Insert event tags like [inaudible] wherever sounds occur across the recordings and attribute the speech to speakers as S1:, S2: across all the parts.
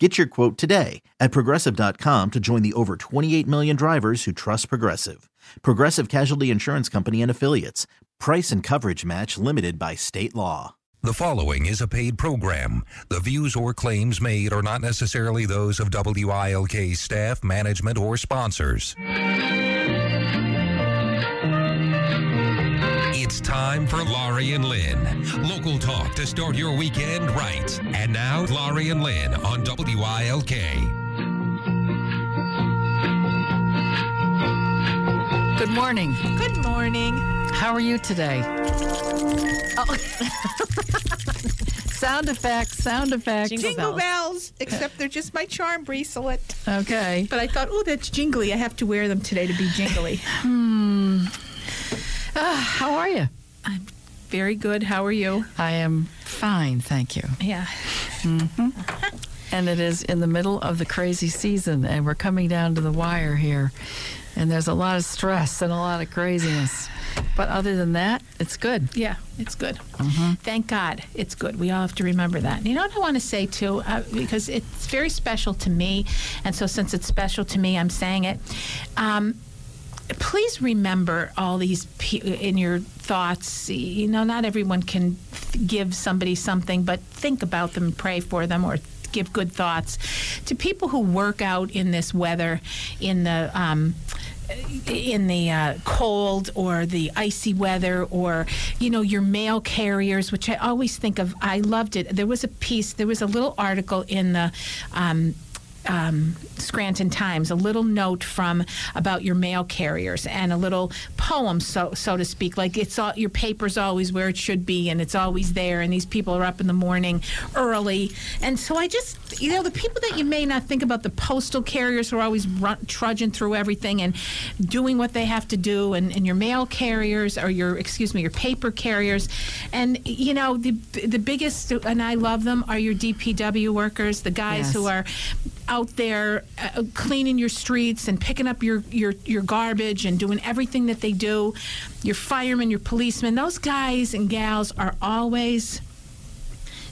S1: Get your quote today at progressive.com to join the over 28 million drivers who trust Progressive. Progressive Casualty Insurance Company and Affiliates. Price and coverage match limited by state law.
S2: The following is a paid program. The views or claims made are not necessarily those of WILK staff, management, or sponsors. It's time for Laurie and Lynn. Local talk to start your weekend right. And now, Laurie and Lynn on WILK.
S3: Good morning.
S4: Good morning.
S3: How are you today? Oh. [laughs] sound effects, sound effects.
S4: Jingle, bells. except they're just my charm bracelet.
S3: Okay.
S4: But I thought, oh, that's jingly. I have to wear them today to be jingly. [laughs]
S3: hmm. Uh, [sighs] how are you?
S4: I'm very good. How are you?
S3: I am fine, thank you.
S4: Yeah.
S3: Mm-hmm. and it is in the middle of the crazy season, and we're coming down to the wire here. And there's a lot of stress and a lot of craziness. But other than that, it's good.
S4: Yeah, it's good. Mm-hmm. Thank God it's good. We all have to remember that. And you know what I want to say too, uh, because it's very special to me, and so since it's special to me, I'm saying it. Um, please remember all these in your thoughts. You know, not everyone can give somebody something, but think about them, pray for them, or give good thoughts to people who work out in this weather, in the um, in the uh, cold or the icy weather or you know your mail carriers which i always think of i loved it there was a piece there was a little article in the um, um, Scranton Times, a little note from about your mail carriers and a little poem, so so to speak. Like it's all your paper's always where it should be, and it's always there. And these people are up in the morning early, and so I just you know the people that you may not think about the postal carriers who are always run, trudging through everything and doing what they have to do, and, and your mail carriers or your excuse me your paper carriers, and you know the the biggest and I love them are your DPW workers, the guys yes. who are out there uh, cleaning your streets and picking up your, your, your garbage and doing everything that they do. Your firemen, your policemen, those guys and gals are always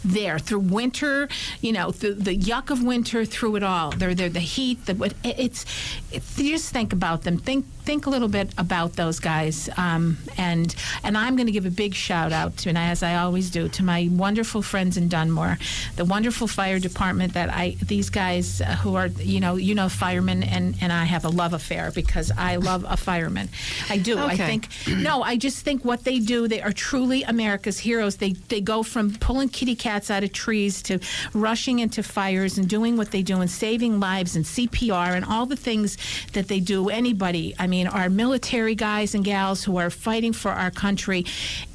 S4: there through winter, you know, through the yuck of winter, through it all. They're there, the heat, the it's, it's. Just think about them. Think think a little bit about those guys. Um, and and I'm going to give a big shout out to, and as I always do, to my wonderful friends in Dunmore, the wonderful fire department that I these guys uh, who are you know you know firemen and and I have a love affair because I love a fireman. I do. Okay. I think no, I just think what they do, they are truly America's heroes. They they go from pulling kitty cats out of trees to rushing into fires and doing what they do and saving lives and CPR and all the things that they do. Anybody, I mean, our military guys and gals who are fighting for our country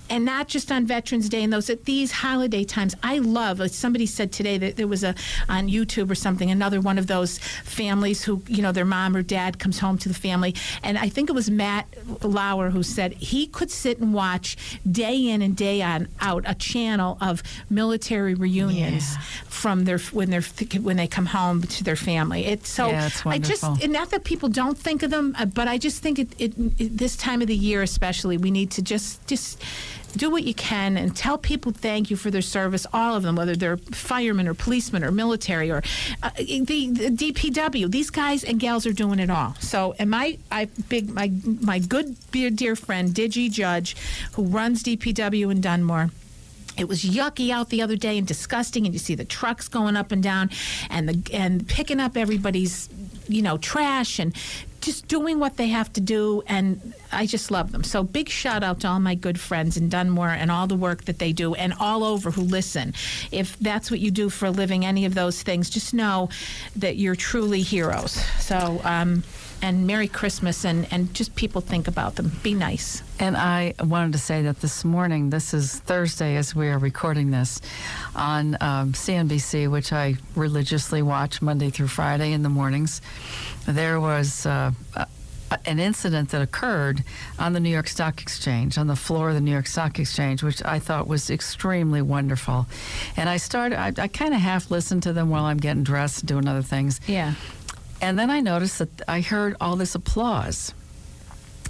S4: and not just on Veterans Day and those at these holiday times. I love. Somebody said today that there was a on YouTube or something another one of those families who you know their mom or dad comes home to the family, and I think it was Matt Lauer who said he could sit and watch day in and day on out a channel of military reunions yeah. from their when they're when they come home to their family. It's so
S3: yeah, it's I
S4: just not that people don't think of them, uh, but I just think it, it, it this time of the year especially we need to just just do what you can and tell people thank you for their service, all of them, whether they're firemen or policemen or military or uh, the, the, DPW. These guys and gals are doing it all. So, and my I big my my good dear, dear friend Digi Judge, who runs DPW in Dunmore. It was yucky out the other day and disgusting, and you see the trucks going up and down, and the and picking up everybody's you know trash and just doing what they have to do, and I just love them. So big shout out to all my good friends in Dunmore and all the work that they do, and all over who listen. If that's what you do for a living, any of those things, just know that you're truly heroes. So. Um, and Merry Christmas, and, and just people think about them. Be nice.
S3: And I wanted to say that this morning, this is Thursday as we are recording this, on um, CNBC, which I religiously watch Monday through Friday in the mornings, there was uh, a- an incident that occurred on the New York Stock Exchange, on the floor of the New York Stock Exchange, which I thought was extremely wonderful. And I started, I, I kind of half listened to them while I'm getting dressed, doing other things.
S4: Yeah.
S3: And then I noticed that I heard all this applause.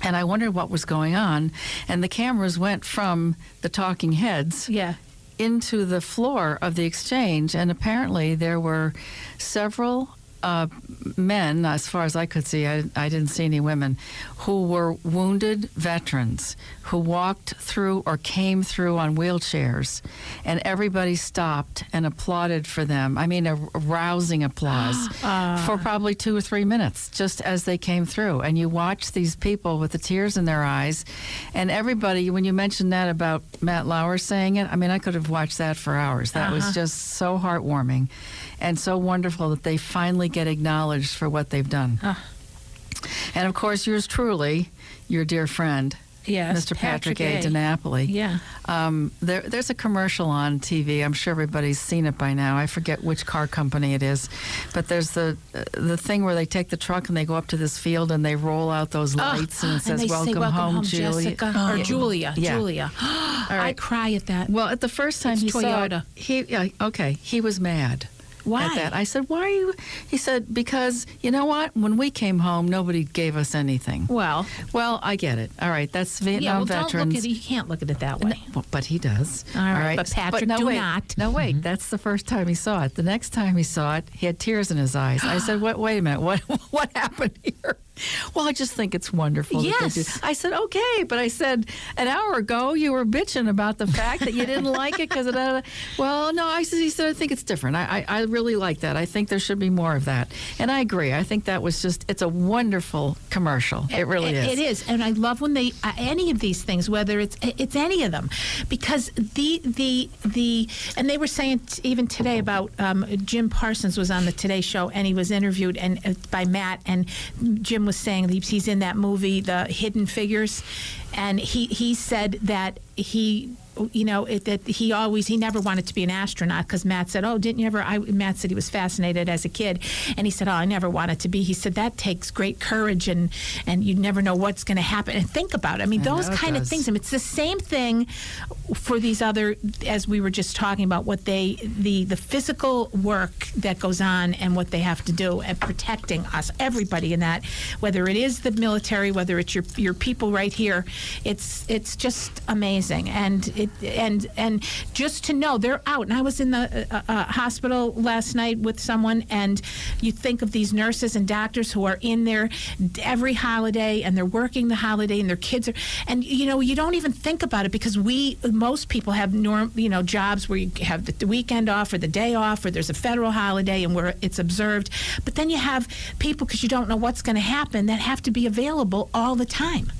S3: And I wondered what was going on. And the cameras went from the talking heads
S4: Yeah.
S3: into the floor of the exchange, and apparently there were several uh, men, as far as I could see, I, I didn't see any women, who were wounded veterans who walked through or came through on wheelchairs, and everybody stopped and applauded for them. I mean, a rousing applause [gasps] for probably two or three minutes just as they came through. And you watch these people with the tears in their eyes, and everybody, when you mentioned that about Matt Lauer saying it, I mean, I could have watched that for hours. That was just so heartwarming and so wonderful that they finally get acknowledged for what they've done. And of course, yours truly, your dear friend,
S4: Yes,
S3: Mr. Patrick,
S4: Patrick
S3: A.
S4: A.
S3: DiNapoli.
S4: Yeah.
S3: Um, there, there's a commercial on TV. I'm sure everybody's seen it by now. I forget which car company it is, but there's the the thing where they take the truck and they go up to this field and they roll out those lights and it says
S4: they
S3: "Welcome,
S4: say, "Welcome
S3: home,
S4: home,
S3: Julia." Oh.
S4: or Julia.
S3: Yeah.
S4: Julia. [gasps] I cry at that.
S3: Well, at the first time
S4: It's
S3: he
S4: Toyota.
S3: saw it, he yeah, okay, he was mad.
S4: Why?
S3: At that, I said, "Why are you?" He said, "Because you know what? When we came home, nobody gave us anything."
S4: well,
S3: Well, I get it. All right, that's Vietnam yeah.
S4: Well,
S3: veterans.
S4: don't look at it. You can't look at it that way.
S3: No, but he does.
S4: All right, but Patrick,
S3: no,
S4: do
S3: wait,
S4: not.
S3: No, wait. Mm-hmm. That's the first time he saw it. The next time he saw it, he had tears in his eyes. I said, [gasps] "What? Wait a minute. What? [laughs] What happened here?" Well, I just think it's wonderful. that they do-
S4: Yes.
S3: I said, "Okay," but I said an hour ago you were bitching about the fact that you didn't like it because of. Well, no, I said. He said, "I think it's different. I, I, I really like that. I think there should be more of that." And I agree. I think that was just. It's a wonderful commercial. It really is.
S4: It is, and I love when they uh, any of these things, whether it's it's any of them, because the the the and they were saying t- even today about um, Jim Parsons was on the Today Show and he was interviewed and uh, by Matt and Jim was saying he's, in that movie, The Hidden Figures, and he he said that he you know it, that he always he never wanted to be an astronaut because Matt said oh didn't you ever I, Matt said he was fascinated as a kid and he said oh I never wanted to be. He said that takes great courage and and you never know what's going to happen. And think about it. I mean
S3: I
S4: those kind of things I mean, it's the same thing for these other as we were just talking about what they the the physical work that goes on and what they have to do at protecting us everybody in that whether it is the military whether it's your your people right here. It's it's just amazing. And it and and just to know they're out. And I was in the uh, uh, hospital last night with someone and you think of these nurses and doctors who are in there every holiday and they're working the holiday and their kids are and you know you don't even think about it because we most people have norm you know jobs where you have the weekend off or the day off or there's a federal holiday and where it's observed. But then you have people because you don't know what's going to happen that have to be available all the time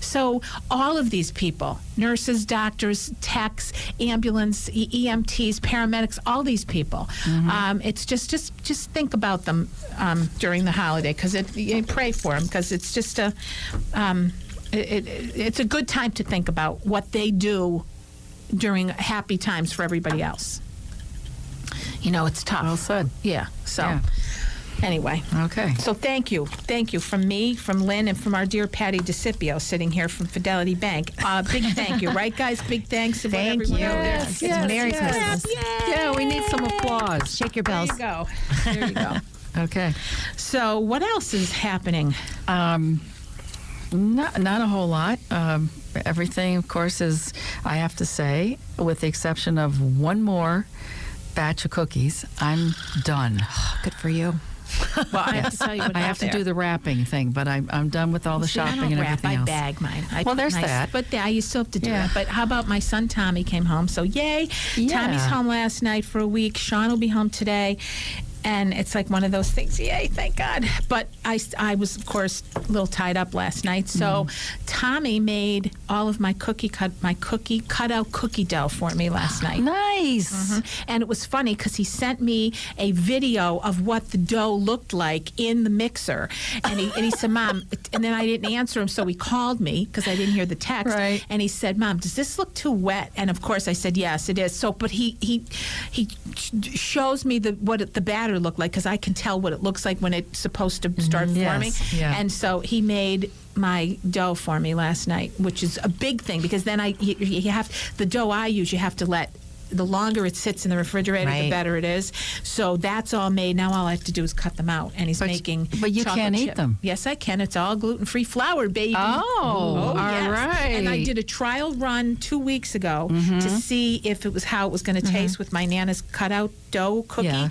S4: so all of these people, nurses, doctors, techs, ambulance, E- EMTs, paramedics, all these people, um, it's just just just think about them um, during the holiday because it you pray for them because it's just a um, it, it, it's a good time to think about what they do during happy times for everybody else. You know, it's tough.
S3: Well said.
S4: Yeah. So
S3: Yeah.
S4: Anyway.
S3: Okay.
S4: So thank you, thank you from me, from Lynn, and from our dear Patty DeCipio sitting here from Fidelity Bank. Uh, big thank you, right, guys? Big thanks to
S5: Thank
S4: everyone
S5: you.
S3: Yes,
S5: It's
S3: yes,
S5: Merry
S3: yes.
S5: Christmas.
S3: Yeah, we need some applause.
S5: Shake your bells.
S4: There you go. There you go. [laughs]
S3: Okay.
S4: So what else is happening?
S3: Um, not, not a whole lot. Um, everything, of course, is, I have to say, with the exception of one more batch of cookies, I'm done. [sighs]
S5: Good for you. [laughs]
S4: Well, I have to tell you what [laughs]
S3: I have to do the wrapping thing, but I'm, I'm done with all the
S4: See, I
S3: shopping
S4: don't
S3: and
S4: wrap,
S3: everything
S4: I
S3: else.
S4: bag mine. I
S3: Well, there's that.
S4: But yeah, you still have to do
S3: Yeah.
S4: that. But how about my son Tommy came home? So yay!
S3: Yeah.
S4: Tommy's home last night for a week. Sean will be home today. And it's like one of those things, yay, thank God. But I, I was, of course, a little tied up last night. So
S3: Mm-hmm.
S4: Tommy made all of my cookie cut, my cookie cutout cookie dough for me last [gasps] night.
S3: Nice.
S4: Mm-hmm. And it was funny because he sent me a video of what the dough looked like in the mixer. And he, and he said, Mom, [laughs] and then I didn't answer him, so he called me because I didn't hear the text.
S3: Right.
S4: And he said, Mom, does this look too wet? And of course I said, Yes, it is. So, but he he he shows me the what the batter batter look like because I can tell what it looks like when it's supposed to start
S3: Mhm. Yes,
S4: forming.
S3: yeah.
S4: And so he made my dough for me last night, which is a big thing because then I you, you have the dough I use. You have to let. The longer it sits in the refrigerator, the better it is. So that's all made. Now all I have to do is cut them out, and he's
S3: But-
S4: making.
S3: but you can't eat them.
S4: Yes, I can. It's all gluten free flour, baby.
S3: Oh, all
S4: yes. And I did a trial run two weeks ago
S3: Mm-hmm.
S4: to see if it was how it was going to taste with my nana's cutout dough cookie,
S3: Yeah.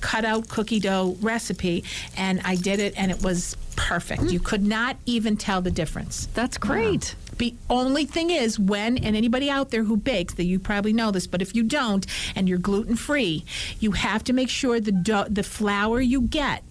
S4: cutout cookie dough recipe, and I did it, and it was perfect. You could not even tell the difference.
S3: That's great.
S4: The only thing is when, and anybody out there who bakes, that you probably know this, but if you don't and you're gluten free, you have to make sure the dough, the flour you get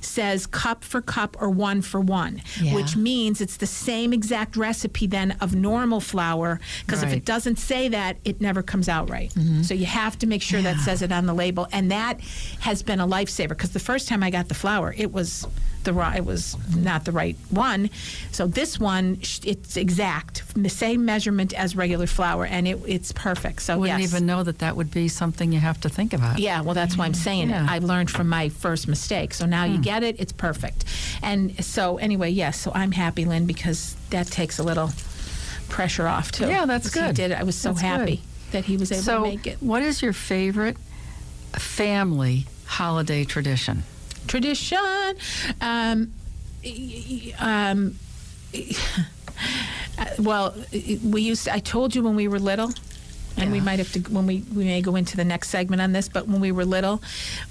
S4: says cup for cup or one for one,
S5: Yeah.
S4: which means it's the same exact recipe then of normal flour. Because if it doesn't say that, it never comes out right.
S5: Mm-hmm.
S4: So you have to make sure that says it on the label, and that has been a lifesaver. Because the first time I got the flour, it was the ri- it was not the right one. So this one, it's exact, the same measurement as regular flour, and it, it's perfect. So
S3: Wouldn't
S4: yes.
S3: even know that that would be something you have to think about.
S4: Yeah, well, that's why I'm saying
S3: Yeah.
S4: it. I learned from my first mistake. So now you
S3: Hmm.
S4: get it, it's perfect. And so, anyway, yes, so I'm happy, Lynn, because that takes a little pressure off, too.
S3: Yeah, that's
S4: 'Cause He
S3: good.
S4: did it. I was so
S3: That's
S4: happy
S3: good.
S4: that he was able
S3: So,
S4: to make it.
S3: what is your favorite family holiday tradition?
S4: Tradition. Um, um, [laughs] uh, well, we used. To, I told you when we were little, and we might have to when we we may go into the next segment on this. But when we were little,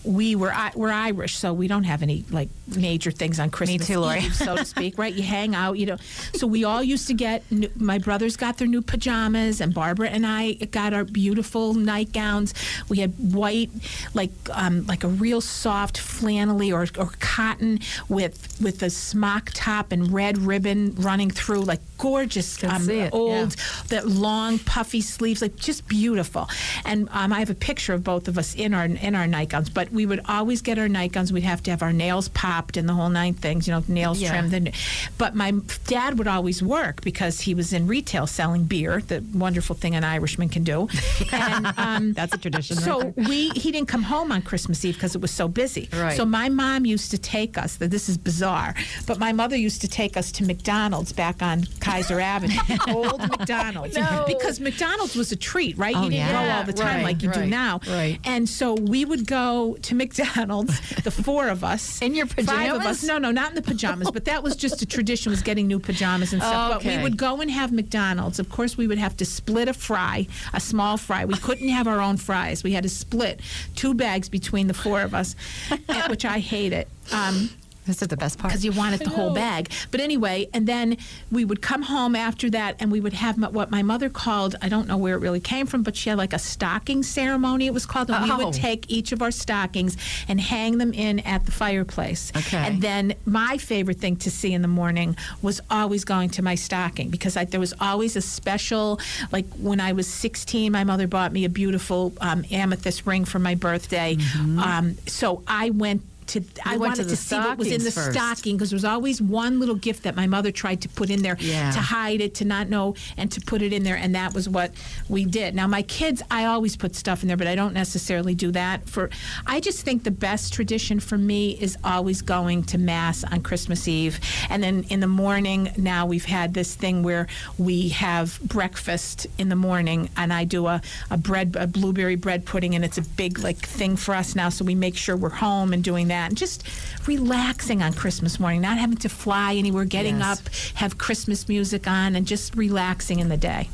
S4: we were we're Irish, so we don't have any like major things on Christmas
S5: too.
S4: Eve, so to speak. [laughs] Right? You hang out, you know. So we all used to get. New, my brothers got their new pajamas, and Barbara and I got our beautiful nightgowns. We had white, like um, like a real soft flannelly or, or cotton with with a smock top and red ribbon running through, like gorgeous um, old that long puffy sleeves, like just beautiful. And um, I have a picture of both of us in our in our nightgowns. But we would always get our nightgowns. We'd have to have our nails popped and the whole nine things, you know, nails
S3: Yeah.
S4: trimmed. And, but my dad would always work because he was in retail selling beer, the wonderful thing an Irishman can do. [laughs] And um,
S5: That's a tradition.
S4: so
S5: there.
S4: we he didn't come home on Christmas Eve because it was so busy.
S3: Right.
S4: So my mom used to take us. This is bizarre, but my mother used to take us to McDonald's back on Keyser Avenue, [laughs] old McDonald's, [laughs]
S3: No.
S4: because McDonald's was a treat, right?
S5: Oh,
S4: you didn't
S5: yeah.
S4: go all the time
S3: Right,
S4: like you do now.
S3: right.
S4: And so we would go to McDonald's, [laughs] the four of us,
S3: In your pajamas?
S4: five of us. No, no, not in the pajamas, but that was just a tradition was getting new pajamas and stuff. But we would go and have McDonald's. Of course, we would have to split a fry, a small fry. We couldn't have our own fries. We had to split two bags between the four of us, [laughs] which I hate it. Um,
S5: This is the best part.
S4: because you wanted the whole bag. But anyway, and then we would come home after that, and we would have m- what my mother called I don't know where it really came from, but she had like a stocking ceremony. It was called, and we
S3: Oh.
S4: would take each of our stockings and hang them in at the fireplace.
S3: Okay.
S4: And then my favorite thing to see in the morning was always going to my stocking because I, there was always a special. Like when I was 16, my mother bought me a beautiful um, amethyst ring for my birthday. Um, so I went. To, I
S3: Mm-hmm.
S4: wanted
S3: to
S4: to, see what was in the
S3: first.
S4: stocking because there was always one little gift that my mother tried to put in there
S3: Yeah.
S4: to hide it, to not know, and to put it in there, and that was what we did. Now my kids, I always put stuff in there, but I don't necessarily do that. For I just think the best tradition for me is always going to mass on Christmas Eve, and then in the morning. Now we've had this thing where we have breakfast in the morning, and I do a, a bread, a blueberry bread pudding, and it's a big like thing for us now. So we make sure we're home and doing that, and just relaxing on Christmas morning, not having to fly anywhere, getting
S3: Yes.
S4: up, have Christmas music on, and just relaxing in the day.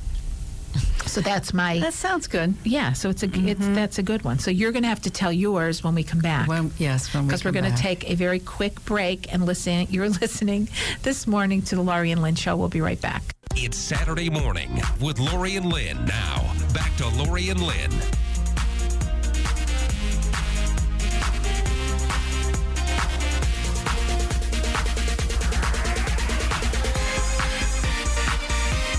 S4: So that's my
S3: That sounds good.
S4: yeah. So it's a it's mm-hmm. that's a good one. So you're going to have to tell yours when we come back.
S3: When, yes, when we
S4: because we're going to take a very quick break and listen. You're [laughs] listening this morning to the Laurie and Lynn Show. We'll be right back.
S2: It's Saturday morning with Laurie and Lynn. Now, back to Laurie and Lynn.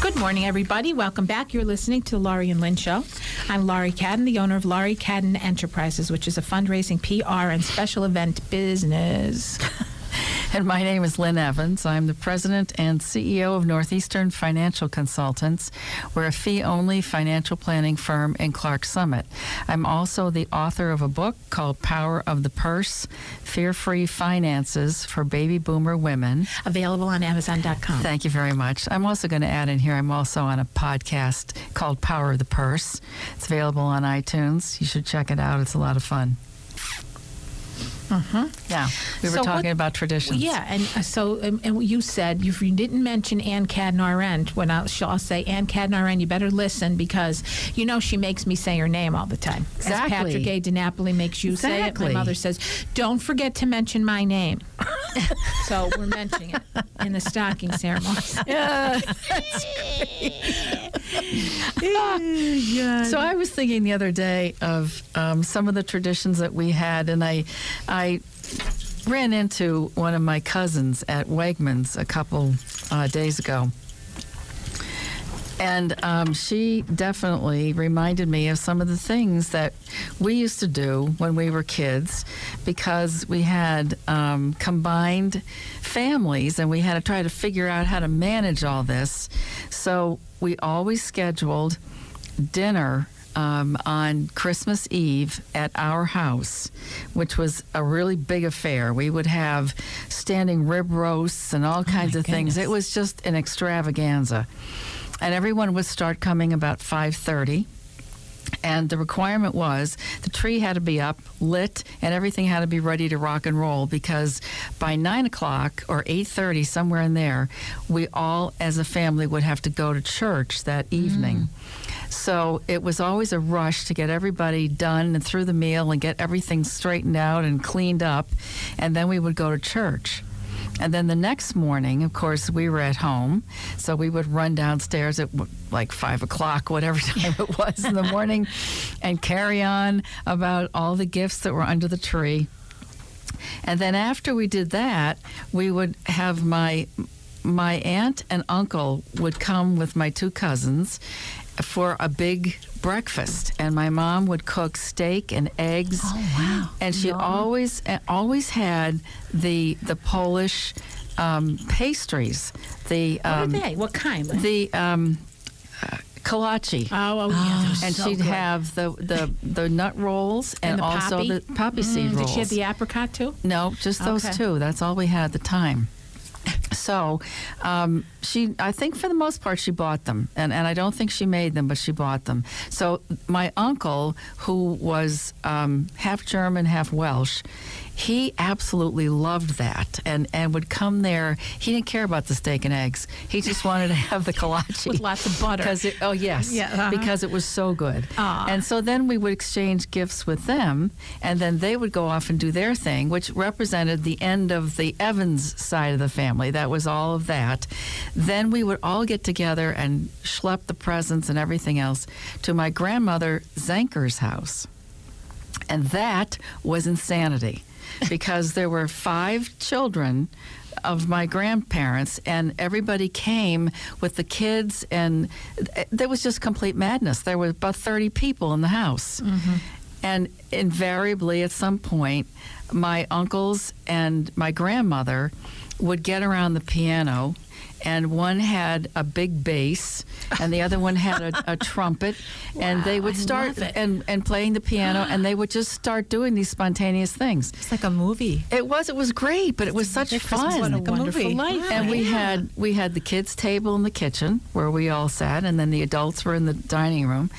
S4: Good morning, everybody. Welcome back. You're listening to the Laurie and Lynn Show. I'm Laurie Cadden, the owner of Laurie Cadden Enterprises, which is a fundraising, PR, and special event business. [laughs] [laughs]
S3: And my name is Lynn Evans. I'm the president and CEO of Northeastern Financial Consultants. We're a fee only financial planning firm in Clarks Summit. I'm also the author of a book called Power of the Purse Fear Free Finances for Baby Boomer Women.
S4: Available on Amazon.com.
S3: Thank you very much. I'm also going to add in here, I'm also on a podcast called Power of the Purse. It's available on iTunes. You should check it out. It's a lot of fun. Mm-hmm. Yeah, we were
S4: So
S3: talking
S4: what-
S3: about traditions.
S4: Yeah, and uh, so um, and you said you, you didn't mention Ann Cadnar End. When I'll, I'll say Ann Cadnar End, you better listen because you know she makes me say her name all the time.
S3: Exactly.
S4: As Patrick A. DiNapoli makes you say it. My mother says, "Don't forget to mention my name." [laughs] so we're mentioning it in the stocking ceremony.
S3: Yeah. So I was thinking the other day of um, some of the traditions that we had, and I, I ran into one of my cousins at Wegmans a couple uh, days ago. And um, she definitely reminded me of some of the things that we used to do when we were kids because we had um, combined families and we had to try to figure out how to manage all this. So we always scheduled dinner um, on Christmas Eve at our house, which was a really big affair. We would have standing rib roasts and all kinds of things. It was just an extravaganza and everyone would start coming about 5.30 and the requirement was the tree had to be up lit and everything had to be ready to rock and roll because by 9 o'clock or 8.30 somewhere in there we all as a family would have to go to church that mm. evening. So it was always a rush to get everybody done and through the meal and get everything straightened out and cleaned up. And then we would go to church and then the next morning, of course, we were at home, so we would run downstairs at like five o'clock, [laughs] whatever time it was in the [laughs] morning, and carry on about all the gifts that were under the tree. And then after we did that, we would have my my aunt and uncle would come with my two cousins for a big breakfast, and my mom would cook steak and eggs.
S4: Oh, wow.
S3: And she always uh, always had the the Polish um, pastries, the
S4: What are
S3: um,
S4: they? What kind?
S3: the um, uh, kolache.
S4: oh, oh, yeah, those
S3: and
S4: so
S3: she'd
S4: good.
S3: have the, the, the nut rolls and,
S4: And the
S3: also
S4: poppy?
S3: the poppy seed
S4: Mm,
S3: rolls.
S4: Did she have the apricot too?
S3: No, just those
S4: Okay.
S3: two. That's all we had at the time. So, um, she, I think for the most part, she bought them, and, and I don't think she made them, but she bought them. So, my uncle, who was um, half German, half Welsh, he absolutely loved that, and, and would come there. He didn't care about the steak and eggs. He just wanted to [laughs] have the kolache
S4: With lots of butter.
S3: Because it, oh yes,
S4: Yeah, uh-huh.
S3: because it was so good.
S4: Aw.
S3: And so then we would exchange gifts with them, and then they would go off and do their thing, which represented the end of the Evans side of the family. That was all of that. Then we would all get together and schlep the presents and everything else to my grandmother Zanker's house. And that was insanity because there were five children of my grandparents, and everybody came with the kids, and th- there was just complete madness. There were about 30 people in the house. Mm-hmm. And invariably, at some point, my uncles and my grandmother would get around the piano. And one had a big bass, and the other one had a, a trumpet, [laughs] and they would start and, and playing the piano, and they would just start doing these spontaneous things.
S5: It's like a movie.
S3: It was it was great, but it was such fun.
S4: What a
S5: like a
S4: wonderful
S5: movie.
S4: life.
S3: and we
S4: Yeah.
S3: had we had the kids table in the kitchen where we all sat and then the adults were in the dining room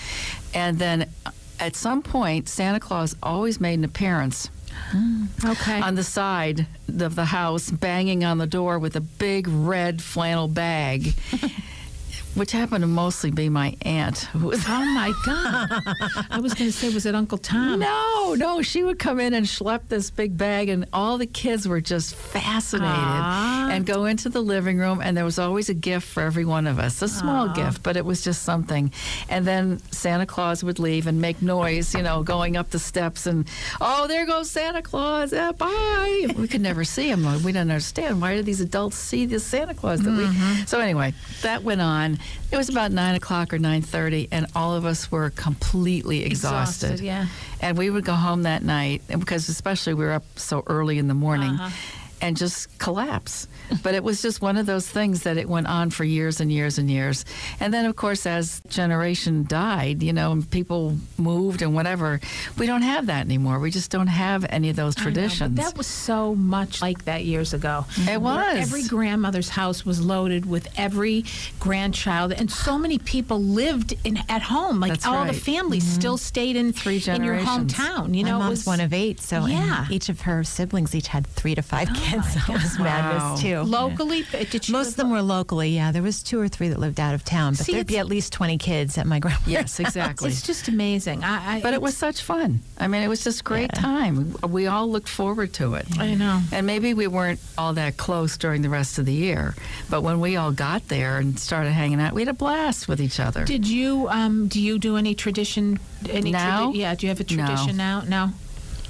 S3: and then uh, at some point santa claus always made an appearance Mm.
S4: Okay.
S3: on the side of the house banging on the door with a big red flannel bag [laughs] which happened to mostly be my aunt who was
S4: oh my God! [laughs] I was going to say, was it Uncle Tom?
S3: No, Oh, no, she would come in and schlep this big bag, and all the kids were just fascinated
S4: Aw.
S3: and go into the living room, and there was always a gift for every one of us, a small gift, but it was just something. And then Santa Claus would leave and make noise, you know, going up the steps, and oh, there goes Santa Claus, yeah, bye. We could never see him. We didn't understand why do these adults see this Santa Claus that we. Mm-hmm. So anyway, that went on. It was about nine o'clock or nine thirty, and all of us were completely exhausted.
S4: Exhausted, yeah.
S3: And we would go home that night, because especially we were up so early in the morning.
S4: Uh-huh.
S3: and just collapse. But it was just one of those things that it went on for years and years and years. And then, of course, as generation died, you know, and people moved and whatever, we don't have that anymore. We just don't have any of those
S4: I know,
S3: traditions.
S4: that was so much like that years ago.
S3: It
S4: Where
S3: was.
S4: Every grandmother's house was loaded with every grandchild, and so many people lived in at home. Like
S3: That's
S4: all the
S3: right.
S4: families mm-hmm. still stayed in
S3: Three
S4: in your hometown. You
S5: My
S4: know, it was
S5: one of eight, so
S4: Yeah.
S5: each of her siblings each had three to five oh kids. [laughs] So it was
S3: Wow.
S5: madness too.
S4: Locally. uh, Did she
S5: Most of them were locally. Yeah, there was two or three that lived out of town, but
S4: See,
S5: there'd be at least twenty kids at my [laughs] grandma's.
S3: yes, exactly.
S4: It's just amazing. I, I
S3: But it was such fun. I mean, it was just a great time. We all looked forward to it.
S4: I know.
S3: And maybe we weren't all that close during the rest of the year, but when we all got there and started hanging out, we had a blast with each other.
S4: Did you um, do you do any tradition? Any
S3: Now?
S4: tradi- yeah. Do you have a
S3: No.
S4: tradition now? No.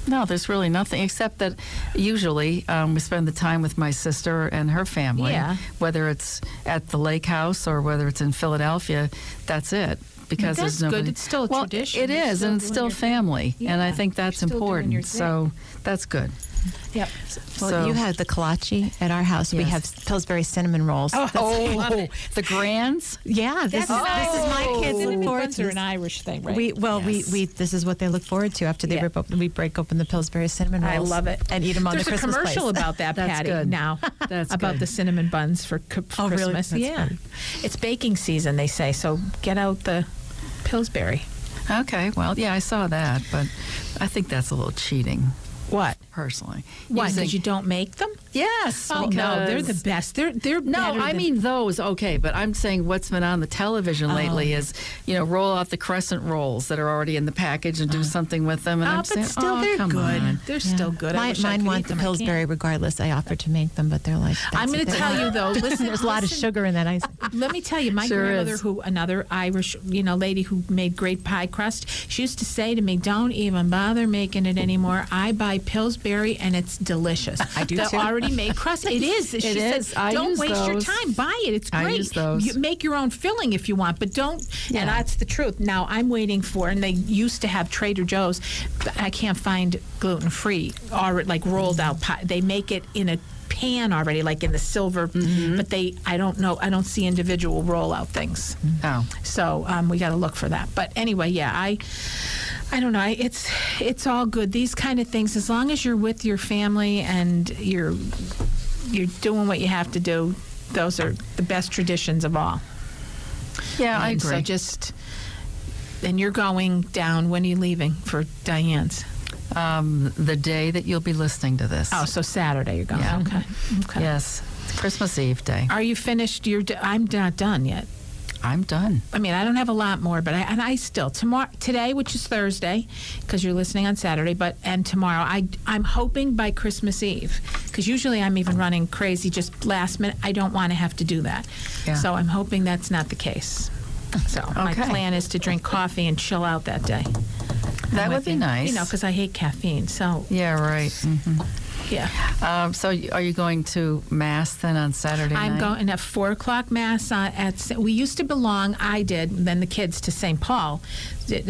S3: No, there's really nothing except that usually um, we spend the time with my sister and her family.
S4: Yeah.
S3: Whether it's at the lake house or whether it's in Philadelphia, that's it. Because
S4: That's
S3: there's nobody.
S4: good. It's still a
S3: well,
S4: tradition.
S3: It
S4: still
S3: and it's still family, and I think that's
S4: you're still doing your
S3: important. So that's good.
S4: Yep.
S5: Well,
S3: So-
S5: you had the kolache at our house. We have Pillsbury cinnamon rolls.
S4: Oh,
S3: Oh, the grands.
S5: yeah, this is this is my kids look
S4: Cinnamon
S5: forward
S4: buns
S5: to.
S4: are an Irish thing, right?
S5: We well,
S3: Yes.
S5: we, we this is what they look forward to after they
S4: Yeah.
S5: rip open. We break open the Pillsbury cinnamon rolls.
S4: I love it.
S5: and eat them on
S4: There's
S5: the
S4: a
S5: Christmas
S4: commercial
S5: place.
S4: about that, [laughs]
S3: That's
S4: Patty,
S3: good.
S4: now. [laughs]
S3: That's
S4: about
S3: good.
S4: the cinnamon buns for, c- for
S5: Oh, really?
S4: Christmas.
S5: That's
S4: yeah.
S5: funny.
S4: It's baking season, they say, so get out the Pillsbury.
S3: Okay, well, yeah, I saw that, but I think that's a little cheating,
S4: What?
S3: Personally.
S4: Why? Because you don't make them?
S3: Yes.
S4: Oh, no, they're the best. They're they're
S3: No,
S4: better
S3: I
S4: than-
S3: mean those. Okay, but I'm saying what's been on the television oh. lately is, you know, roll out the crescent rolls that are already in the package and do uh-huh. something with them. And
S4: Oh,
S3: I'm
S4: but
S3: saying,
S4: still,
S3: oh,
S4: they're
S3: come
S4: good.
S3: on.
S4: They're still good. I
S5: Mine,
S4: wish I
S5: mine
S4: could
S5: want the
S4: them. I can't.
S5: Pillsbury regardless. I offered to make them, but they're like.
S4: I'm going to tell you though. [laughs] Listen,
S5: There's a lot of sugar in that ice. [laughs]
S4: Let me tell you, my
S3: Sure
S4: grandmother,
S3: is.
S4: who another Irish, you know, lady who made great pie crust, she used to say to me, "Don't even bother making it anymore. I buy Pillsbury, and it's delicious. [laughs]
S5: I do
S4: the
S5: too.
S4: already made crust. It is. [laughs] She
S3: It
S4: said,
S3: is. I
S4: Don't waste your time. Buy it. It's
S3: I
S4: great.
S3: use those.
S4: You make your own filling if you want, but don't.
S3: Yeah.
S4: And that's the truth. Now I'm waiting for, and they used to have Trader Joe's. but I can't find gluten free or like rolled out pie. They make it in a pan already, like in the silver,
S3: Mm-hmm.
S4: but they, I don't know, I don't see individual rollout things.
S3: Oh.
S4: So um, we got to look for that. But anyway, yeah, I, I don't know. It's it's all good. These kind of things, as long as you're with your family and you're you're doing what you have to do, those are the best traditions of all.
S3: Yeah, I
S4: And
S3: agree.
S4: So just, and you're going down. When are you leaving for Diane's?
S3: um, the day that you'll be listening to this.
S4: Oh, so Saturday you're going.
S3: Yeah.
S4: Okay. Okay.
S3: Yes. Christmas Eve day.
S4: Are you finished? You're. d- I'm not done yet.
S3: I'm done.
S4: I mean, I don't have a lot more, but I and I still tomorrow today, which is Thursday, because you're listening on Saturday, but and tomorrow, I I'm hoping by Christmas Eve, because usually I'm even running crazy just last minute. I don't want to have to do that,
S3: Yeah.
S4: so I'm hoping that's not the case. So my plan is to drink coffee and chill out that day.
S3: That would be nice.
S4: You know, because I hate caffeine. So
S3: yeah, right. Mhm.
S4: Yeah,
S3: Um, so, are you going to mass then on Saturday
S4: I'm
S3: night?
S4: going at four o'clock mass uh, at. We used to belong. I did. Then the kids to St. Paul,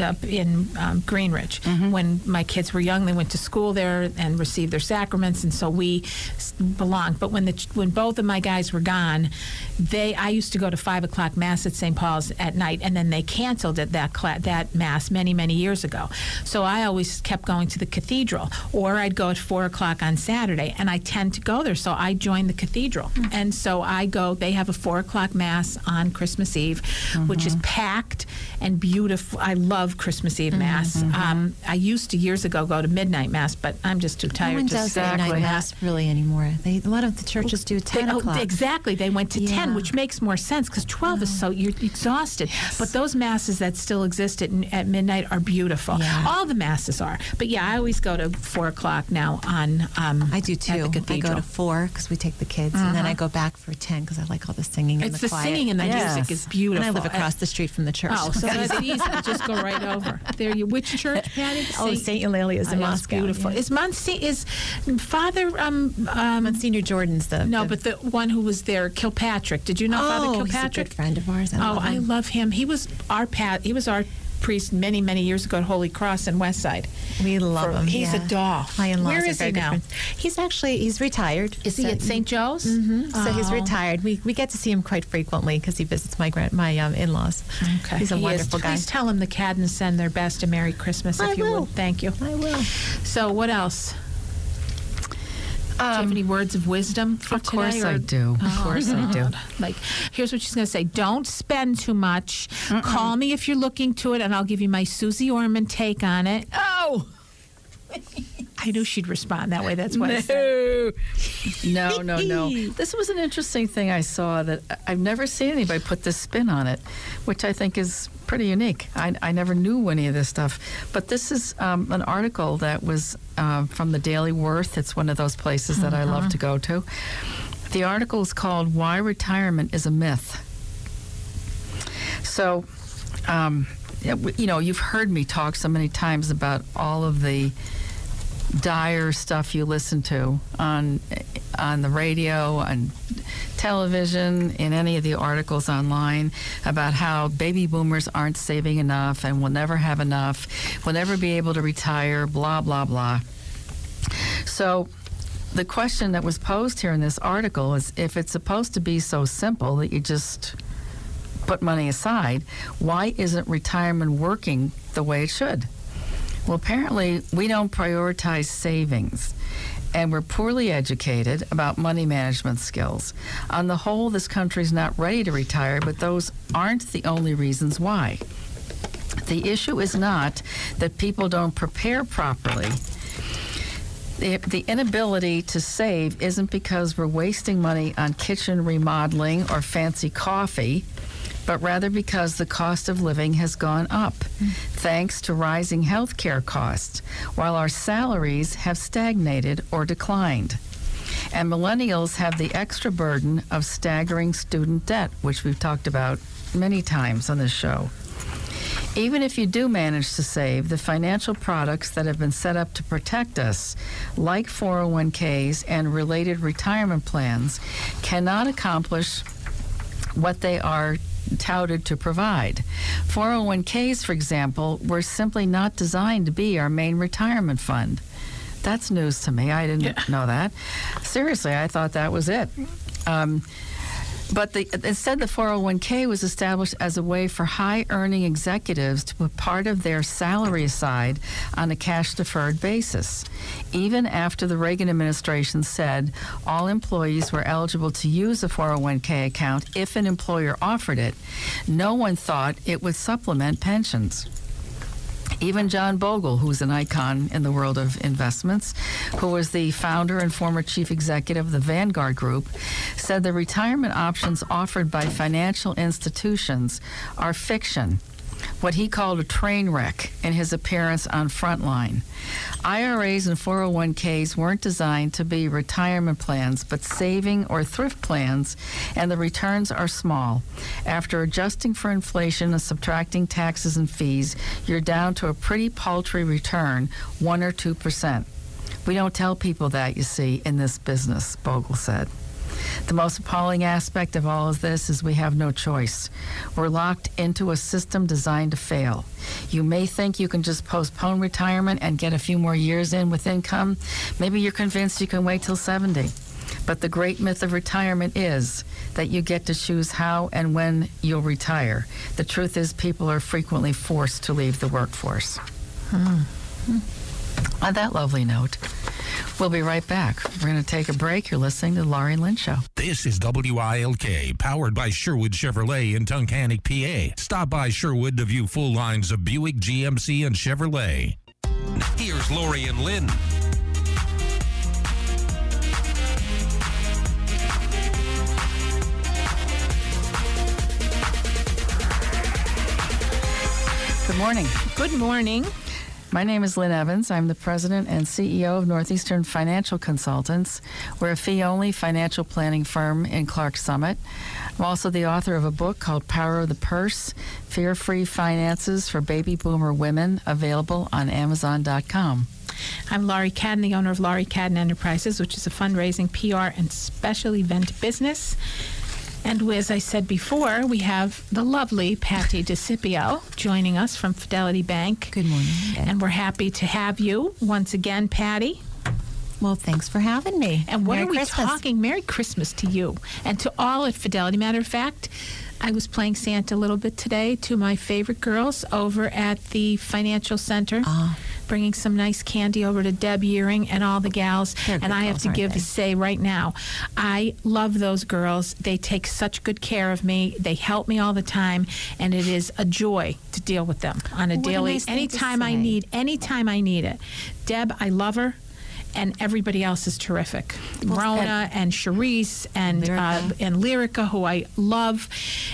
S4: up in um, Greenridge.
S3: Mm-hmm.
S4: When my kids were young, they went to school there and received their sacraments, and so we belonged. But when the when both of my guys were gone, they I used to go to five o'clock mass at St. Paul's at night, and then they canceled it that cla- that mass many many years ago. So I always kept going to the cathedral, or I'd go at four o'clock on Saturday, and I tend to go there. So I join the cathedral, and so I go. They have a four o'clock mass on Christmas Eve, which is packed and beautiful. I love Christmas Eve mass. Um, I used to years ago go to midnight mass, but I'm just too
S5: No
S4: tired
S5: one
S4: to
S5: does
S3: Exactly.
S5: night mass really anymore. They, a lot of the churches do
S4: They-
S5: 10
S4: oh,
S5: o'clock.
S4: exactly. They went to 10, which makes more sense because 12 is so you're exhausted. But those masses that still exist at, at midnight are beautiful.
S5: Yeah.
S4: All the masses are. But yeah, I always go to 4 o'clock now on. Um,
S5: I do too.
S4: the
S5: I go to four because we take the kids, and then I go back for 10 because I like all the singing and
S4: it's
S5: the,
S4: the
S5: quiet.
S4: singing and the
S3: Yes.
S4: music is beautiful.
S5: And I live across the street from the church.
S4: Oh, so that's [laughs] easy. Just go right over. There you. Which church, Patty?
S5: Oh, St. Eulalia is in
S4: Oh,
S5: Moscow.
S4: Beautiful.
S5: yeah.
S4: Is Monse- is Father um, um
S5: Monsignor Jordan's the
S4: no,
S5: the-
S4: but the one who was there, Kilpatrick. Did you know
S5: oh,
S4: Father Kilpatrick?
S5: good friend of ours. I
S4: Oh,
S5: love
S4: I love him. He was our pat. He was our priest many, many years ago at Holy Cross in Westside.
S5: We love
S4: For-
S5: him.
S4: he's a doll.
S5: My in-laws
S4: Where
S5: are
S4: is he now?
S5: friends. He's actually he's retired.
S4: Is he
S5: So-
S4: at St. Joe's?
S5: Mhm. So he's
S4: Oh.
S5: retired. We we get to see him quite frequently because he visits my grand my um, in-laws.
S4: Okay.
S5: He's a
S4: He is.
S5: wonderful guy.
S4: Please tell him the Caddens send their best and Merry Christmas if
S5: I
S4: you
S5: will.
S4: Thank you.
S5: I will.
S4: So, what else? Do you have any words of wisdom for
S3: Um, Of course
S4: today,
S3: I do. Of
S4: Oh,
S3: course I do.
S4: Like, here's what she's going to say: Don't spend too much. Call me if you're looking to it, and I'll give you my Susie Orman take on it.
S3: Oh [laughs]
S4: I knew she'd respond that way. That's why. I said
S3: no, no, no. [laughs] This was an interesting thing I saw that I've never seen anybody put this spin on it, which I think is pretty unique. I, I never knew any of this stuff. But this is um, an article that was uh, from the Daily Worth. It's one of those places that I love to go to. The article is called Why Retirement is a Myth. So, um, you know, you've heard me talk so many times about all of the dire stuff you listen to on on the radio, on television, in any of the articles online about how baby boomers aren't saving enough and will never have enough, will never be able to retire, blah blah blah. So the question that was posed here in this article is if it's supposed to be so simple that you just put money aside, why isn't retirement working the way it should? Well, apparently, we don't prioritize savings, and we're poorly educated about money management skills. On the whole, this country's not ready to retire, but those aren't the only reasons why. The issue is not that people don't prepare properly. The, the inability to save isn't because we're wasting money on kitchen remodeling or fancy coffee, but rather because the cost of living has gone up thanks to rising health care costs, while our salaries have stagnated or declined. And millennials have the extra burden of staggering student debt, which we've talked about many times on this show. Even if you do manage to save, the financial products that have been set up to protect us, like 401ks and related retirement plans, cannot accomplish what they are touted to provide. 401ks, for example, were simply not designed to be our main retirement fund. That's news to me. I didn't know that. Seriously, I thought that was it. Um, but the, instead, the 401k was established as a way for high earning executives to put part of their salary aside on a cash deferred basis. Even after the Reagan administration said all employees were eligible to use a 401k account if an employer offered it, no one thought it would supplement pensions. Even John Bogle, who's an icon in the world of investments, who was the founder and former chief executive of the Vanguard Group, said the retirement options offered by financial institutions are fiction. What he called a train wreck in his appearance on Frontline. IRAs and 401ks weren't designed to be retirement plans, but saving or thrift plans, and the returns are small. After adjusting for inflation and subtracting taxes and fees, you're down to a pretty paltry return, 1 or 2%. We don't tell people that, you see, in this business, Bogle said. The most appalling aspect of all of this is we have no choice. We're locked into a system designed to fail. You may think you can just postpone retirement and get a few more years in with income. Maybe you're convinced you can wait till 70. But the great myth of retirement is that you get to choose how and when you'll retire. The truth is, people are frequently forced to leave the workforce. Hmm. Hmm. On that lovely note, we'll be right back. We're going to take a break. You're listening to the Laurie and Lynn Show.
S2: This is WILK, powered by Sherwood Chevrolet in Tunkhannock, PA. Stop by Sherwood to view full lines of Buick, GMC, and Chevrolet. Here's Laurie and Lynn.
S3: Good morning.
S4: Good morning.
S3: My name is Lynn Evans. I'm the president and CEO of Northeastern Financial Consultants. We're a fee only financial planning firm in Clarks Summit. I'm also the author of a book called Power of the Purse Fear Free Finances for Baby Boomer Women, available on Amazon.com.
S4: I'm Laurie Cadden, the owner of Laurie Cadden Enterprises, which is a fundraising, PR, and special event business. And as I said before, we have the lovely Patty DeCipio joining us from Fidelity Bank.
S5: Good morning.
S4: And we're happy to have you once again, Patty.
S5: Well, thanks for having me.
S4: And what
S5: Merry
S4: are we
S5: Christmas.
S4: talking? Merry Christmas to you and to all at Fidelity. Matter of fact, I was playing Santa a little bit today to my favorite girls over at the financial center,
S5: Ah.
S4: Bringing some nice candy over to Deb Earing and all the gals.
S5: They're
S4: and I have
S5: girls,
S4: to give
S5: they?
S4: say right now, I love those girls. They take such good care of me. They help me all the time, and it is a joy to deal with them on a
S5: What a
S4: daily.
S5: nice
S4: anytime I need, anytime I need it. Deb, I love her. And everybody else is terrific. Rona and Charisse and uh, and Lyrica, who I love,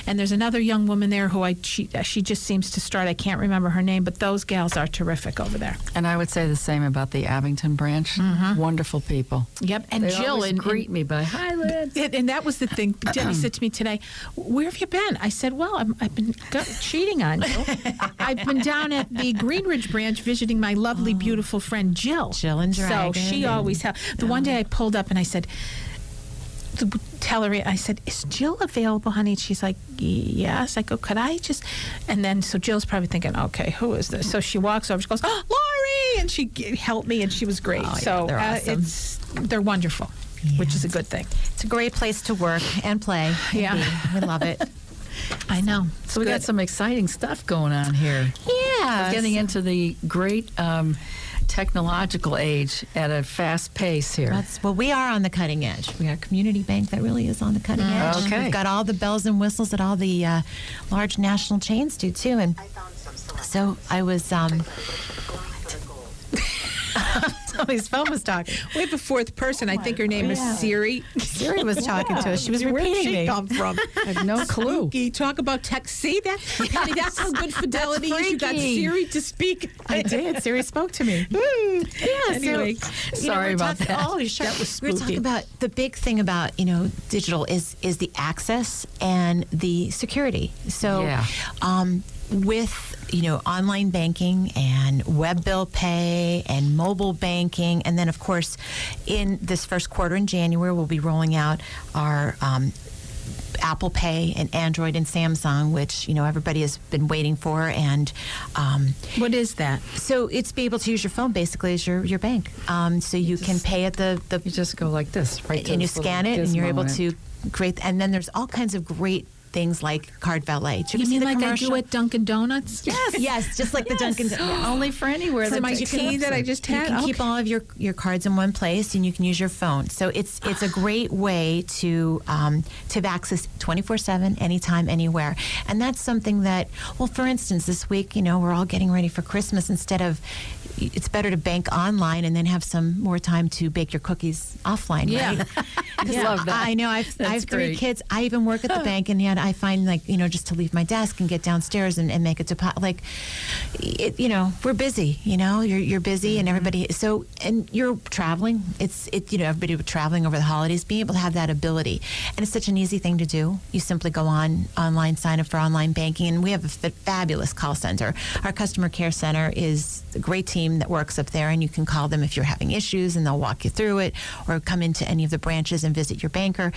S4: and there's another young woman there who I she, she just seems to start. I can't remember her name, but those gals are terrific over there.
S3: And I would say the same about the Abington branch. Wonderful people.
S4: Yep, and
S3: they
S4: Jill and,
S3: greet me by hi, Liz.
S4: And, and that was the thing. [clears throat] Debbie said to me today, "Where have you been?" I said, "Well, I'm, I've been go- cheating on you. [laughs] I've been down at the Greenridge branch visiting my lovely, beautiful friend Jill.
S5: Jill and
S4: So
S5: Dragon
S4: she always helps. The one day I pulled up and I said." Tell her, I said, "Is Jill available, honey?" And she's like, "Yes." I go, "Could I just?" And then, so Jill's probably thinking, "Okay, who is this?" So she walks over. She goes, "Oh, Laurie!" And she g- helped me, and she was great.
S5: Oh, yeah,
S4: so
S5: they're
S4: uh,
S5: awesome.
S4: it's they're wonderful, which is a good thing.
S5: It's a great place to work and play. and
S4: Yeah.
S5: be. we love it. [laughs]
S4: I know.
S3: So we got some exciting stuff going on here.
S5: Yeah.
S3: We're getting into the great um, technological age at a fast pace here.
S5: That's well, we are on the cutting edge. We are a community bank that really is on the cutting edge.
S3: okay.
S5: We've got all the bells and whistles that all the uh, large national chains do too. And so I was. Um, [laughs] [laughs] [laughs] Somebody's phone was talking.
S4: We have a fourth person. I think her name is Siri. [laughs]
S5: Siri was talking to us. She was
S4: Where did
S5: repeating
S4: she
S5: me.
S4: come from? [laughs]
S3: I have no clue.
S4: Spooky. Talk about tech. See that, Patty? That's how good fidelity is. You got. Siri to speak.
S5: I did. Siri spoke to me.
S4: yeah.
S5: So,
S4: Anyway,
S5: you know,
S3: Sorry
S5: we're
S3: about
S5: talking-
S3: that.
S5: Oh, sure.
S4: That was spooky.
S5: We're talking about the big thing about you know digital is is the access and the security. So,
S3: Yeah.
S5: um, with you know online banking and web bill pay and mobile banking, and then of course, in this first quarter in January, we'll be rolling out our. Um, Apple Pay and Android and Samsung, which you know everybody has been waiting for, and um,
S4: what is that?
S5: so it's be able to use your phone basically as your, your bank. Um, so you can pay at the, the
S3: You just go like this, right?
S5: and you scan it and you're able to create and then there's all kinds of great things like card valet. Did
S4: You
S5: see
S4: mean like I
S5: commercial?
S4: do at Dunkin' Donuts?
S5: Yes, yes, just like the Dunkin' Donuts. [gasps]
S3: Only for anywhere. That
S4: my tea that I just
S5: you
S4: had.
S5: can keep all of your, your cards in one place and you can use your phone. So it's it's a great way to um, to have access 24/7 anytime anywhere. And that's something that well for instance this week, you know, we're all getting ready for Christmas instead of it's better to bank online and then have some more time to bake your cookies offline,
S3: Yeah.
S5: right? [laughs]
S3: I love that.
S5: I know. I've, I have three
S3: great.
S5: kids. I even work at the bank, and yet I find like you know just to leave my desk and get downstairs and, and make a deposit. Like, it, you know, we're busy. You know, you're you're busy,
S3: Mm-hmm.
S5: and everybody. So and you're traveling. It's it. You know, everybody traveling over the holidays. Being able to have that ability, and it's such an easy thing to do. You simply go on online, sign up for online banking, and we have a fabulous call center. Our customer care center is a great team that works up there, and you can call them if you're having issues, and they'll walk you through it, or come into any of the branches and visit your banker,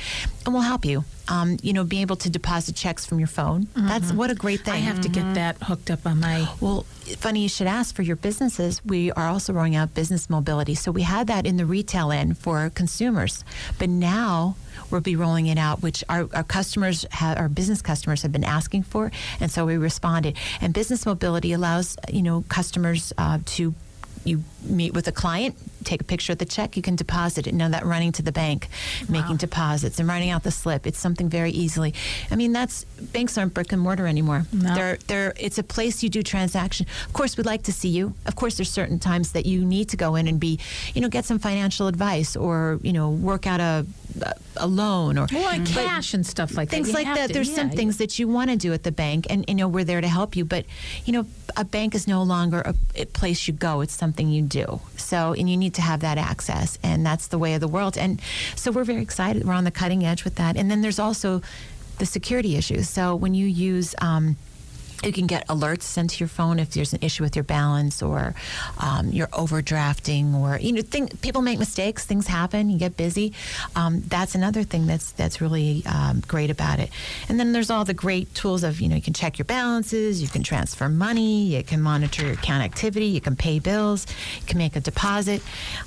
S5: and we'll help you. Um, you know, being able to deposit checks from your phone. That's what a great thing.
S4: I have to get that hooked up on my.
S5: Well, funny you should ask for your businesses. We are also rolling out business mobility. So we had that in the retail end for consumers, but now we'll be rolling it out, which our, our customers, have, our business customers have been asking for, and so we responded. And business mobility allows you know customers uh, to you meet with a client, take a picture of the check, you can deposit it. Now that running to the bank, making deposits and writing out the slip, it's something very easily. I mean, that's banks aren't brick and mortar anymore.
S4: No.
S5: They're they're it's a place you do transaction. Of course, we'd like to see you. Of course, there's certain times that you need to go in and be, you know, get some financial advice or you know work out a a loan or
S4: Well, like cash and stuff like
S5: things
S4: that. You
S5: like that.
S4: to-
S5: There's
S4: yeah,
S5: some
S4: you-
S5: things that you want to do at the bank, and you know we're there to help you. But you know, a bank is no longer a, a place you go; it's something you do. So, and you need to have that access, and that's the way of the world. And so, we're very excited. We're on the cutting edge with that. And then there's also the security issues. So, when you use um, You can get alerts sent to your phone if there's an issue with your balance or um, you're overdrafting or you know thing, people make mistakes, things happen, you get busy. Um, that's another thing that's that's really um, great about it. And then there's all the great tools of you know you can check your balances, you can transfer money, you can monitor your account activity, you can pay bills, you can make a deposit,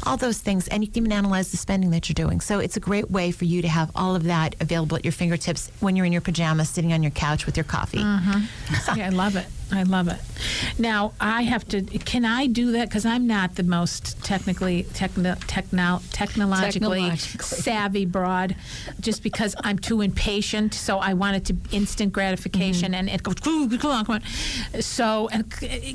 S5: all those things, and you can even analyze the spending that you're doing. So it's a great way for you to have all of that available at your fingertips when you're in your pajamas, sitting on your couch with your coffee.
S4: Yeah, I love it. I love it. Now I have to. Can I do that? Because I'm not the most technically techno, techno, technologically
S3: Technologically.
S4: savvy broad. Just because I'm too impatient, so I want it to instant gratification, mm-hmm. and it goes. Come on, come on. So, and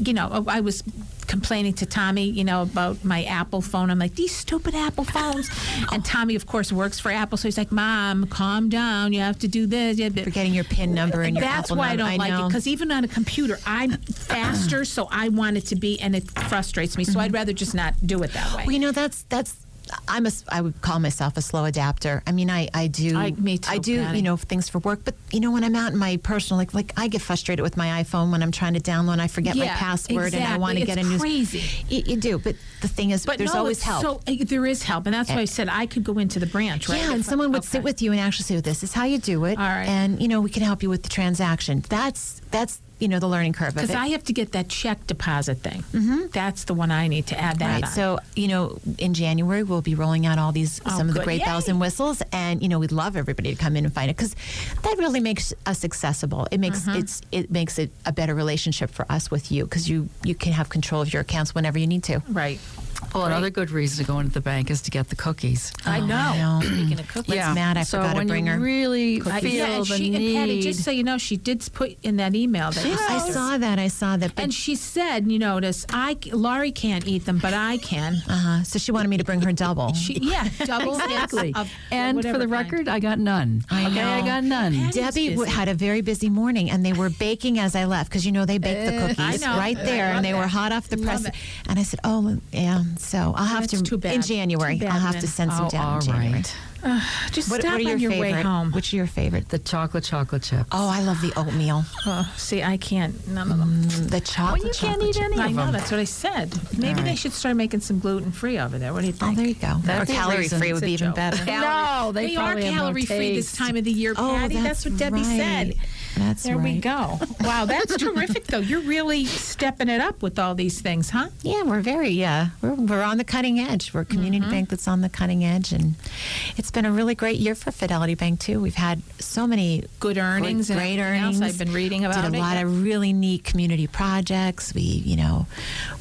S4: you know, I was complaining to Tommy, you know, about my Apple phone. I'm like, these stupid Apple phones. And Tommy, of course, works for Apple, so he's like, Mom, calm down. You have to do this.
S5: You Forgetting your PIN number and your phone.
S4: That's
S5: Apple
S4: why I don't like it because even on a computer, I'm faster, so I want it to be, and it frustrates me. So I'd rather just not do it that way.
S5: Well, you know, that's that's. I'm a. I would call myself a slow adapter. I mean, I I do.
S4: I- me too,
S5: I do.
S4: Patty.
S5: You know, things for work. But you know, when I'm out in my personal, like like I get frustrated with my iPhone when I'm trying to download. and I forget my
S4: Yeah,
S5: password, and I want to get a new.
S4: crazy.
S5: You, you do, but the thing is,
S4: but
S5: there's
S4: no,
S5: always help.
S4: So uh, there is help, and that's why I said I could go into the branch, right?
S5: Yeah, and
S4: If I-
S5: someone would sit with you and actually say, "This is how you do it,"
S4: All right.
S5: and you know, we can help you with the transaction. That's that's you know the learning curve
S4: Because. I have to get that check deposit thing. Mm-hmm. That's the one I need to add that
S5: Right.
S4: on.
S5: So, you know, in January, we'll be rolling out all these,
S4: Oh,
S5: some of the
S4: good.
S5: great bells
S4: Yay.
S5: and whistles. And, you know, we'd love everybody to come in and find it because that really makes us accessible. It makes
S4: Mm-hmm.
S5: it's it makes it a better relationship for us with you because you, you can have control of your accounts whenever you need to.
S4: right.
S3: Well, another good reason to go into the bank is to get the cookies.
S4: I know.
S5: I know. [clears throat]
S4: Speaking of cookies.
S5: Yeah. mad I
S3: so
S5: forgot to
S3: when
S5: bring
S3: you
S5: her
S3: really
S4: I-
S3: feel
S4: yeah, and
S3: the
S4: she,
S3: need.
S4: and Patty, just so you know, she did put in that email that you
S5: I saw that. I saw that. But,
S4: And she said, you notice, I Laurie can't eat them, but I can.
S5: uh-huh. So she wanted me to bring her double.
S4: She, yeah, double [laughs]
S3: Exactly.
S4: Of
S3: and for the
S4: kind.
S3: record, I got none.
S5: I
S3: okay, I got none.
S4: Patty-
S5: Debbie
S4: busy.
S5: w- had a very busy morning, and they were baking as I left because you know they bake the cookies right there, and they were hot off the press. And I said, "Oh, yeah." So I'll have
S4: That's
S5: to
S4: too bad.
S5: in January.
S4: Too bad,
S5: I'll have
S4: then.
S5: to send some
S3: Oh,
S5: down
S3: all
S5: in January.
S3: right.
S4: Just
S5: What,
S4: stop
S5: what are your
S4: on your
S5: favorite?
S4: way home.
S5: Which are your favorite?
S3: The chocolate chocolate chips.
S5: Oh, I love the oatmeal.
S4: Oh, see, I can't. None of them.
S5: Mm, The chocolate.
S3: well, you can't eat
S5: chip.
S3: any
S4: I
S3: of
S4: know.
S3: them.
S4: That's what I said. Maybe they should start making some gluten free over there. What do you think?
S5: Oh, there you go.
S3: That'd
S5: or calorie
S3: reason.
S5: free would be even
S4: joke.
S5: better.
S3: No, they
S4: we are
S3: probably have no
S4: calorie free this time of the year,
S5: Oh,
S4: Patty. that's,
S5: that's
S4: what Debbie said.
S5: Right. That's
S4: there we go. Wow, that's [laughs] terrific, though. You're really stepping it up with all these things, huh?
S5: Yeah, we're very yeah. We're, we're on the cutting edge. We're a community
S4: Mm-hmm.
S5: bank that's on the cutting edge, and it's been a really great year for Fidelity Bank too. We've had so many
S4: Good earnings
S5: great
S4: else.
S5: earnings.
S4: I've been reading about
S5: Did a
S4: it,
S5: lot
S4: yeah.
S5: of really neat community projects. We, you know,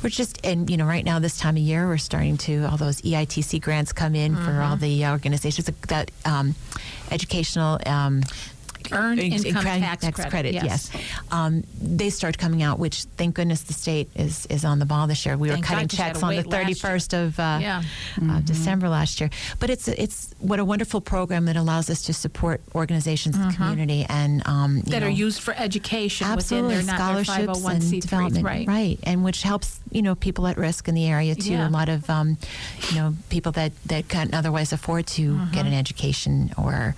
S5: we're just and you know right now this time of year we're starting to all those EITC grants come in for
S4: Mm-hmm.
S5: all the organizations that um, educational. Um,
S4: Earned
S5: ex-
S4: income
S5: credit-
S4: tax credit, yes.
S5: Um, they start coming out, which thank goodness the state is is on the ball this year. We
S4: Thank
S5: were cutting
S4: God, 'cause you had
S5: checks on the
S4: wait last year.
S5: 31st of uh,
S4: Yeah.
S5: uh, December last year. But it's it's what a wonderful program that allows us to support organizations in the community and um, you
S4: Mm-hmm. that are used for education
S5: absolutely
S4: within their not their
S5: scholarships
S4: 501c3s,
S5: and development,
S4: right?
S5: and which helps you know people at risk in the area too.
S4: Yeah.
S5: A lot of um, you know people that that can't otherwise afford to
S4: Mm-hmm.
S5: get an education or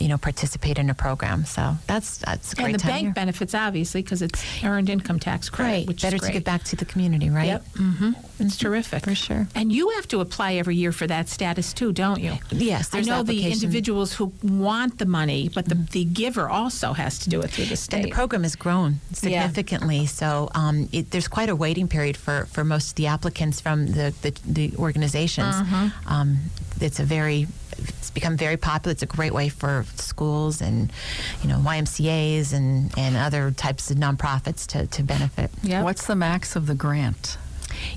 S5: you know participate in a program. So that's that's a great
S4: And the bank
S5: here.
S4: benefits obviously because it's earned income tax credit,
S5: Right,
S4: which
S5: better to give back to the community, right?
S4: Yep, mm-hmm. it's terrific
S5: For sure.
S4: And you have to apply every year for that status too, don't you?
S5: Yes,
S4: I
S5: there's
S4: know the individuals who want the money, but the, the giver also has to do it through the
S5: And
S4: state.
S5: the program has grown
S4: Yeah.
S5: significantly. So um, it, there's quite a waiting period for, for most of the applicants from the, the, the organizations.
S4: Mm-hmm.
S5: Um, it's a very it's become very popular. It's a great way for schools and you know YMCA's and, and other types of nonprofits to, to benefit.
S4: Yep.
S3: What's the max of the grant?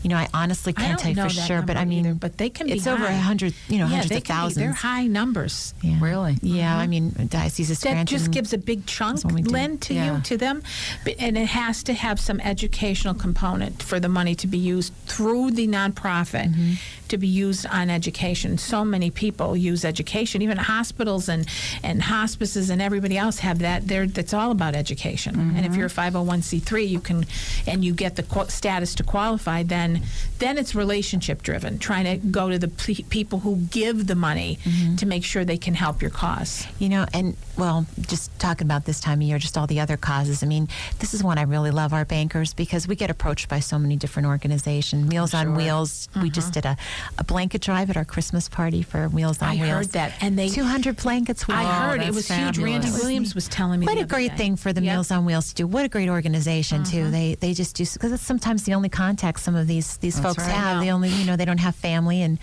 S5: You know, I honestly can't
S4: don't
S5: tell you for sure, but I mean,
S4: either, but they can be
S5: it's over a hundred, you know,
S4: yeah,
S5: hundreds of thousands.
S4: Be, they're high numbers.
S5: Yeah.
S3: Really?
S5: Yeah, I mean, Diocese of
S4: Mm-hmm. That just gives a big chunk
S5: what we
S4: lend to
S3: Yeah.
S4: you to them, but, and it has to have some educational component for the money to be used through the nonprofit
S5: Mm-hmm.
S4: To be used on education. So many people use education, even hospitals and and hospices and everybody else have that. There, that's all about education. And if mm-hmm. you're a 501c3, you can, and you get the qu- status to qualify, then then it's relationship driven, trying to go to the pe- people who give the money mm-hmm. to make sure they can help your cause.
S5: You know, and well, just talking about this time of year, just all the other causes. I mean, this is one I really love our bankers because we get approached by so many different organizations. Meals on Wheels. We just mm-hmm. did a, a blanket drive at our Christmas party for Meals on
S4: I
S5: Wheels.
S4: heard that, and they-
S5: 200 blankets.
S4: I
S5: were-
S4: heard it
S3: that's
S4: was huge. Randy. Williams was telling me
S5: What
S4: the
S5: a
S4: other
S5: great
S4: day.
S5: thing for the
S4: Yep.
S5: Meals on Wheels to do. What a great organization too. Uh-huh. They they just do because it's sometimes the only contact some of these these
S3: That's
S5: folks
S3: right.
S5: have.
S4: I know.
S5: They only you know they don't have family and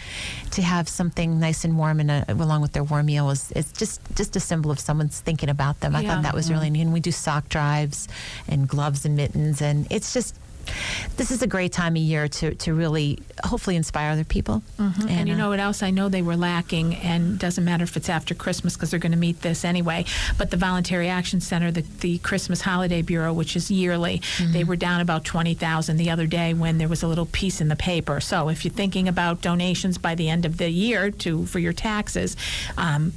S5: to have something nice and warm and a, along with their warm meal is it's just just a symbol of someone's thinking about them. I
S4: Yeah.
S5: thought that was really neat. And we do sock drives and gloves and mittens and it's just. This is a great time of year to, to really hopefully inspire other people.
S4: Mm-hmm. And, you
S5: uh,
S4: know what else I know they were lacking, and doesn't matter if it's after Christmas because they're going to meet this anyway. But the Voluntary Action Center, the, the Christmas Holiday Bureau, which is yearly, they were down about twenty thousand the other day when there was a little piece in the paper. So if you're thinking about donations by the end of the year to for your taxes. Um,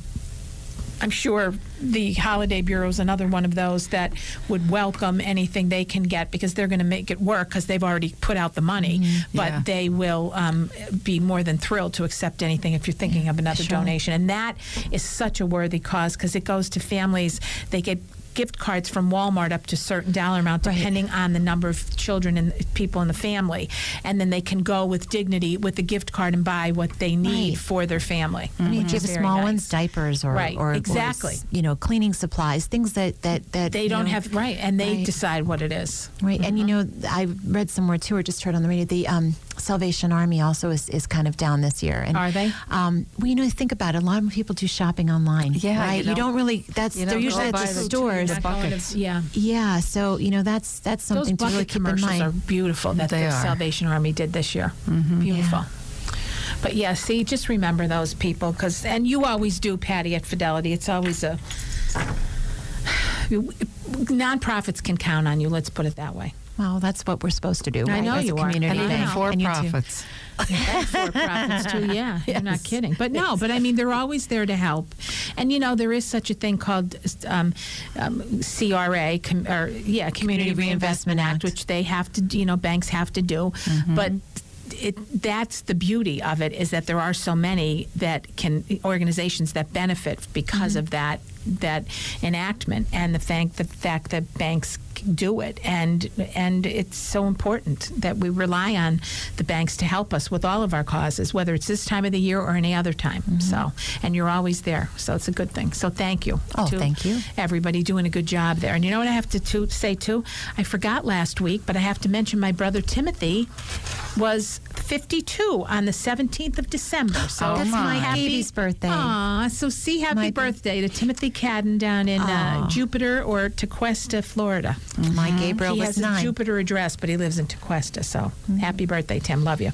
S4: I'm sure the Holiday Bureau is another one of those that would welcome anything they can get because they're going to make it work because they've already put out the money. But
S3: Yeah.
S4: they will um, be more than thrilled to accept anything if you're thinking of another
S5: Sure.
S4: donation. And that is such a worthy cause because it goes to families. They get gift cards from Walmart up to a certain dollar amount
S5: Right.
S4: depending on the number of children and people in the family. And then they can go with dignity with the gift card and buy what they need
S5: Right.
S4: for their family.
S5: I mean, give small
S4: nice.
S5: ones diapers or,
S4: Right,
S5: or or,
S4: exactly.
S5: you know cleaning supplies, things that that that
S4: They don't
S5: know,
S4: have right, and they
S5: Right.
S4: decide what it is.
S5: Right, and you know, I read somewhere too, or just heard on the radio, the um, Salvation Army also is, is kind of down this year. And,
S4: Are they?
S5: Um, well, you know, think about it. A lot of people do shopping online.
S3: Yeah,
S5: right.
S3: you
S5: You,
S3: don't-
S5: don't really. That's
S3: you
S5: they're usually at the
S3: the-
S5: stores.
S3: the buckets.
S4: Yeah.
S5: Yeah, so you know that's that's
S4: Those
S5: something to really
S4: bucket
S5: keep in
S4: commercials
S5: mind.
S4: are beautiful that
S3: They
S4: the
S3: are.
S4: Salvation Army did this year. Beautiful. But yeah, see, just remember those people because, and you always do, Patty, at Fidelity. It's always a [sighs] nonprofits can count on you. Let's put it that way.
S5: Well, that's what we're supposed to do.
S4: I
S5: right?
S4: know
S5: As a
S4: you are.
S5: community
S3: And even
S5: bank.
S3: for
S5: And you too.
S3: profits.
S4: and for profits too. [laughs] Yeah, you're not kidding. But no, but I mean, they're always there to help. And you know, there is such a thing called um, um, CRA, com- or yeah, Community,
S5: Community
S4: Reinvestment
S5: Reinvestment
S4: Act,
S5: Act.
S4: which they have to, you know, banks have to do. But it, that's the beauty of it is that there are so many that can organizations that benefit because of that that enactment and the fact the fact that banks do it. And and it's so important that we rely on the banks to help us with all of our causes whether it's this time of the year or any other time. So and you're always there. So it's a good thing. So thank you
S5: Oh, thank you.
S4: everybody doing a good job there. And you know what I have to, to say too? I forgot last week but I have to mention my brother Timothy was 52 on the 17th of December. So
S3: Oh,
S5: That's my
S4: happy
S5: baby's birthday.
S4: Aw, so see happy
S5: My-
S4: birthday to Timothy Cadden down in uh, Jupiter or Tequesta, Florida.
S5: My Gabriel
S4: he
S5: was
S4: has a. Jupiter address, but he lives in Tequesta. So happy birthday, Tim. Love you.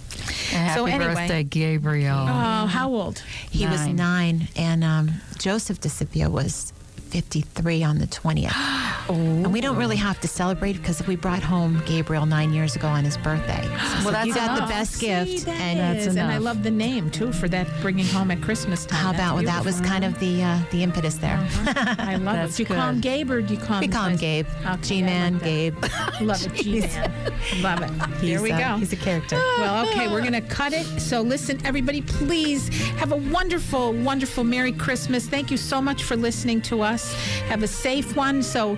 S3: Happy
S4: so anyway,
S3: birthday, Gabriel.
S4: Oh, how old?
S5: He was
S3: Nine.
S5: nine, and um, Joseph DeCipio was 53 on the 20th. [gasps] And we don't really have to celebrate because we brought home Gabriel nine years ago on his birthday. So
S3: Well, that's
S5: you got the
S3: enough.
S5: best
S4: See,
S5: gift. and
S3: That's
S4: is. and I love the name too for that bringing home at Christmas time.
S5: how
S4: That's
S5: about that was kind of the uh, the impetus there.
S4: I love [laughs] it. Do you call him
S3: good.
S4: Gabe or do you call him?
S5: we call him Gabe.
S4: Okay,
S5: G-Man,
S4: like.
S5: Gabe. [laughs]
S4: Love it, G-Man. [laughs] Love it. Here we
S5: uh,
S4: go.
S5: He's a character.
S4: Well, okay, we're going to cut it. So, listen, everybody, please have a wonderful, wonderful Merry Christmas. Thank you so much for listening to us. Have a safe one. So,